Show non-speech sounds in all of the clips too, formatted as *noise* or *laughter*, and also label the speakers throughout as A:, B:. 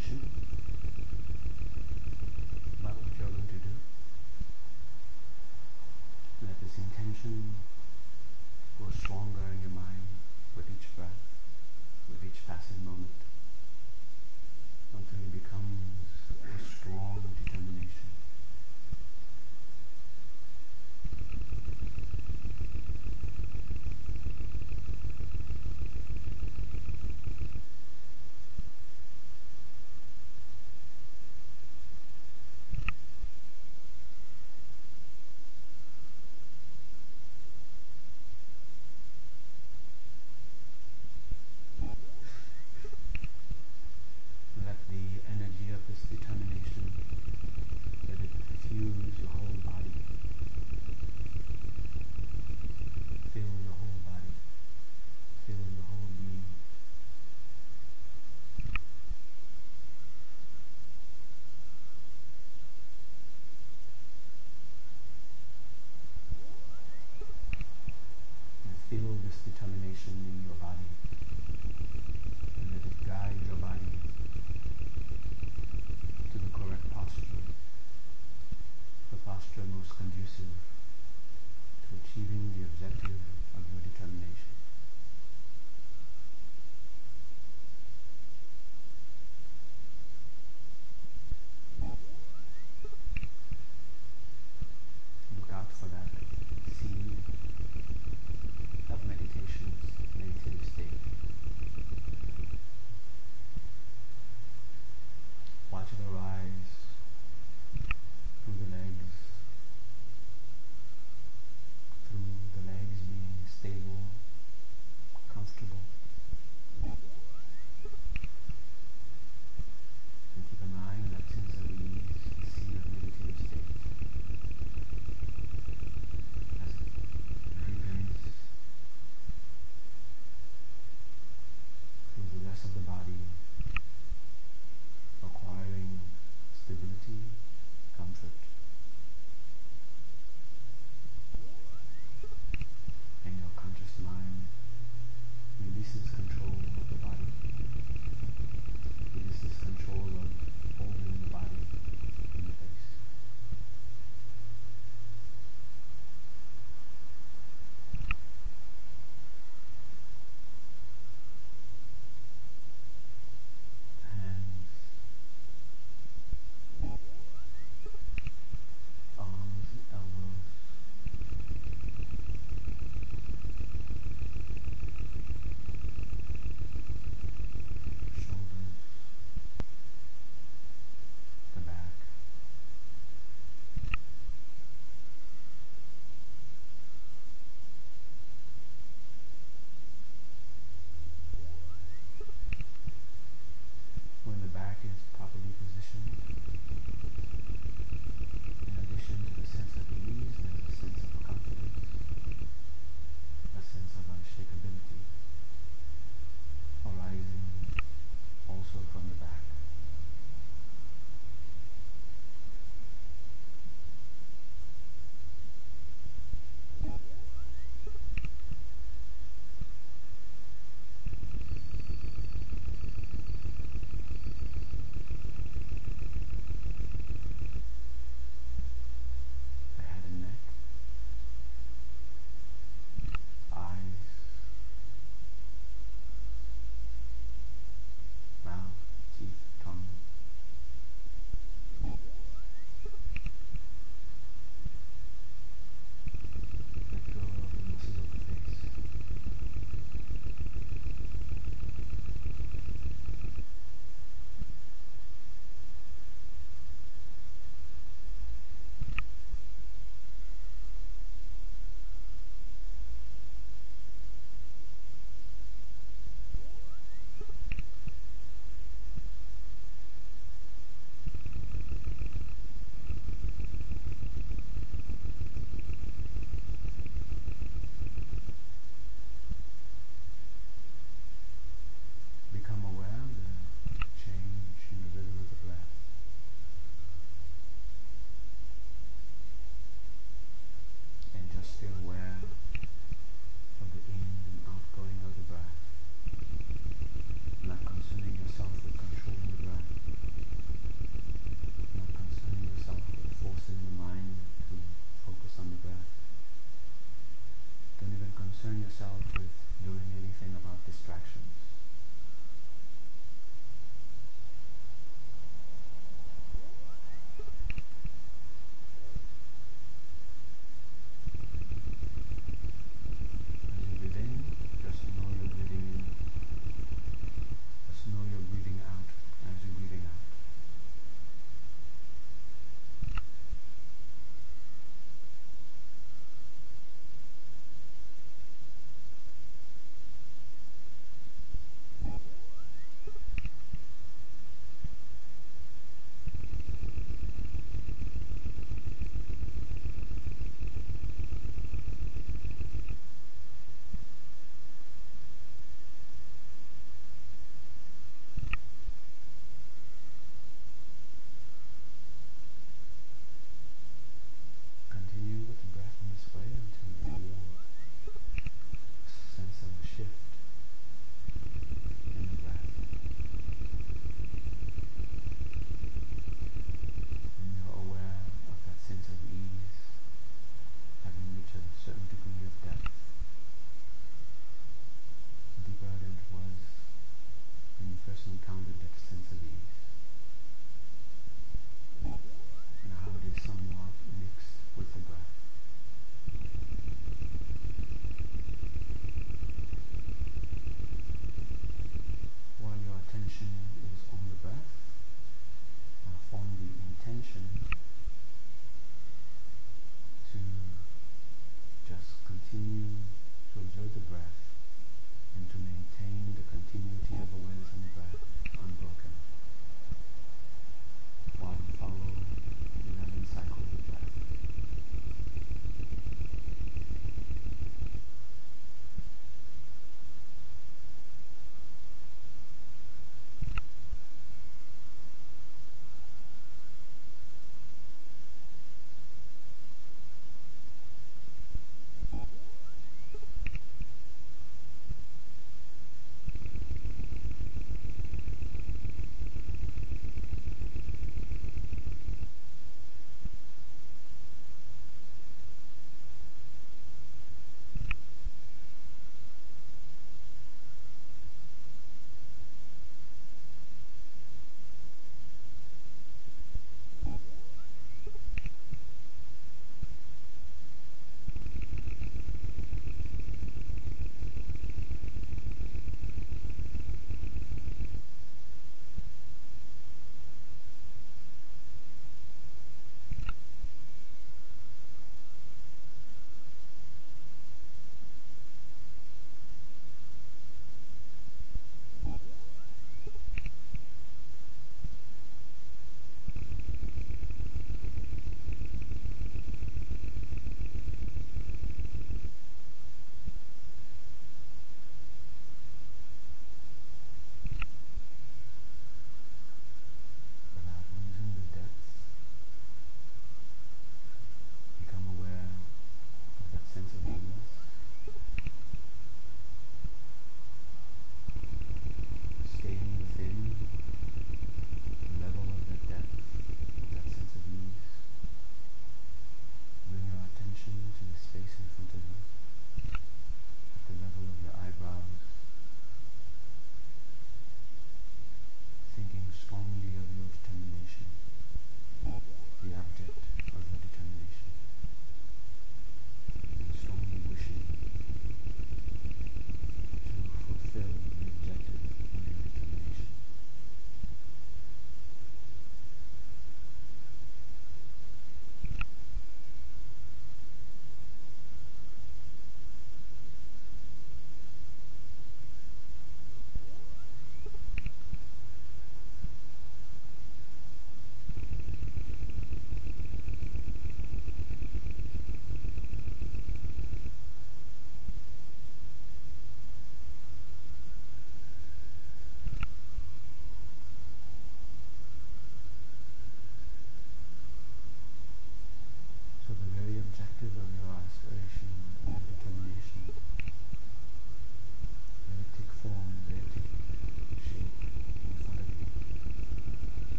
A: decision about what you're going to do. Let this intention grow stronger in your mind with each breath, with each passing moment, until you become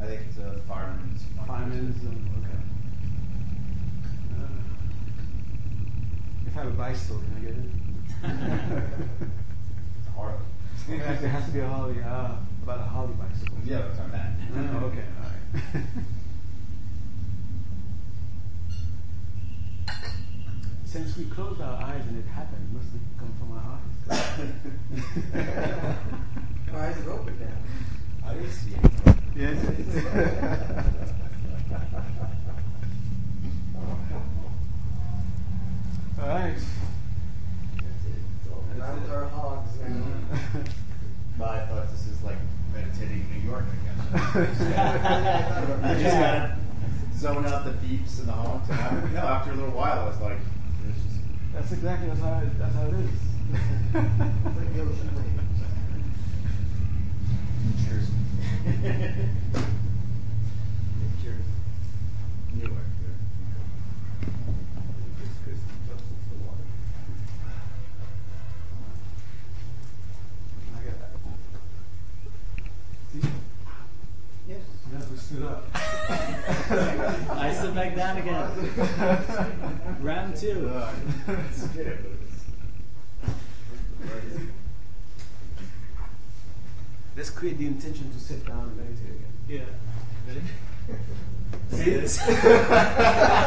A: I think it's a fireman's. Fireman's, um, okay. Uh, if I have a bicycle, can I get it? *laughs* it's a Harley. it has to be a Harley. Uh, about a Harley bicycle. Yeah, that's on that. Oh, okay, all right. *laughs* Since we closed our eyes and it happened, it must have come from our
B: eyes. *laughs* my eyes are open now.
C: I didn't see it.
A: Yes. *laughs* All right.
B: That's it. our hogs now.
C: but I thought this is like meditating in New York, I guess. *laughs* you just gotta zone out the beeps and the honks. And after, no, after a little while, I was like,
A: that's exactly that's how it, that's how it is.
B: like the ocean waves.
C: Cheers.
B: Cheers.
C: Newark.
A: I got that. See?
B: Yes.
A: Yes, we stood up. *laughs*
D: I sit back down again. Round two.
C: Uh, it's good, but it's-
A: Let's create the intention to sit down and meditate again.
D: Yeah. Ready? *laughs*
C: See? *laughs* *laughs*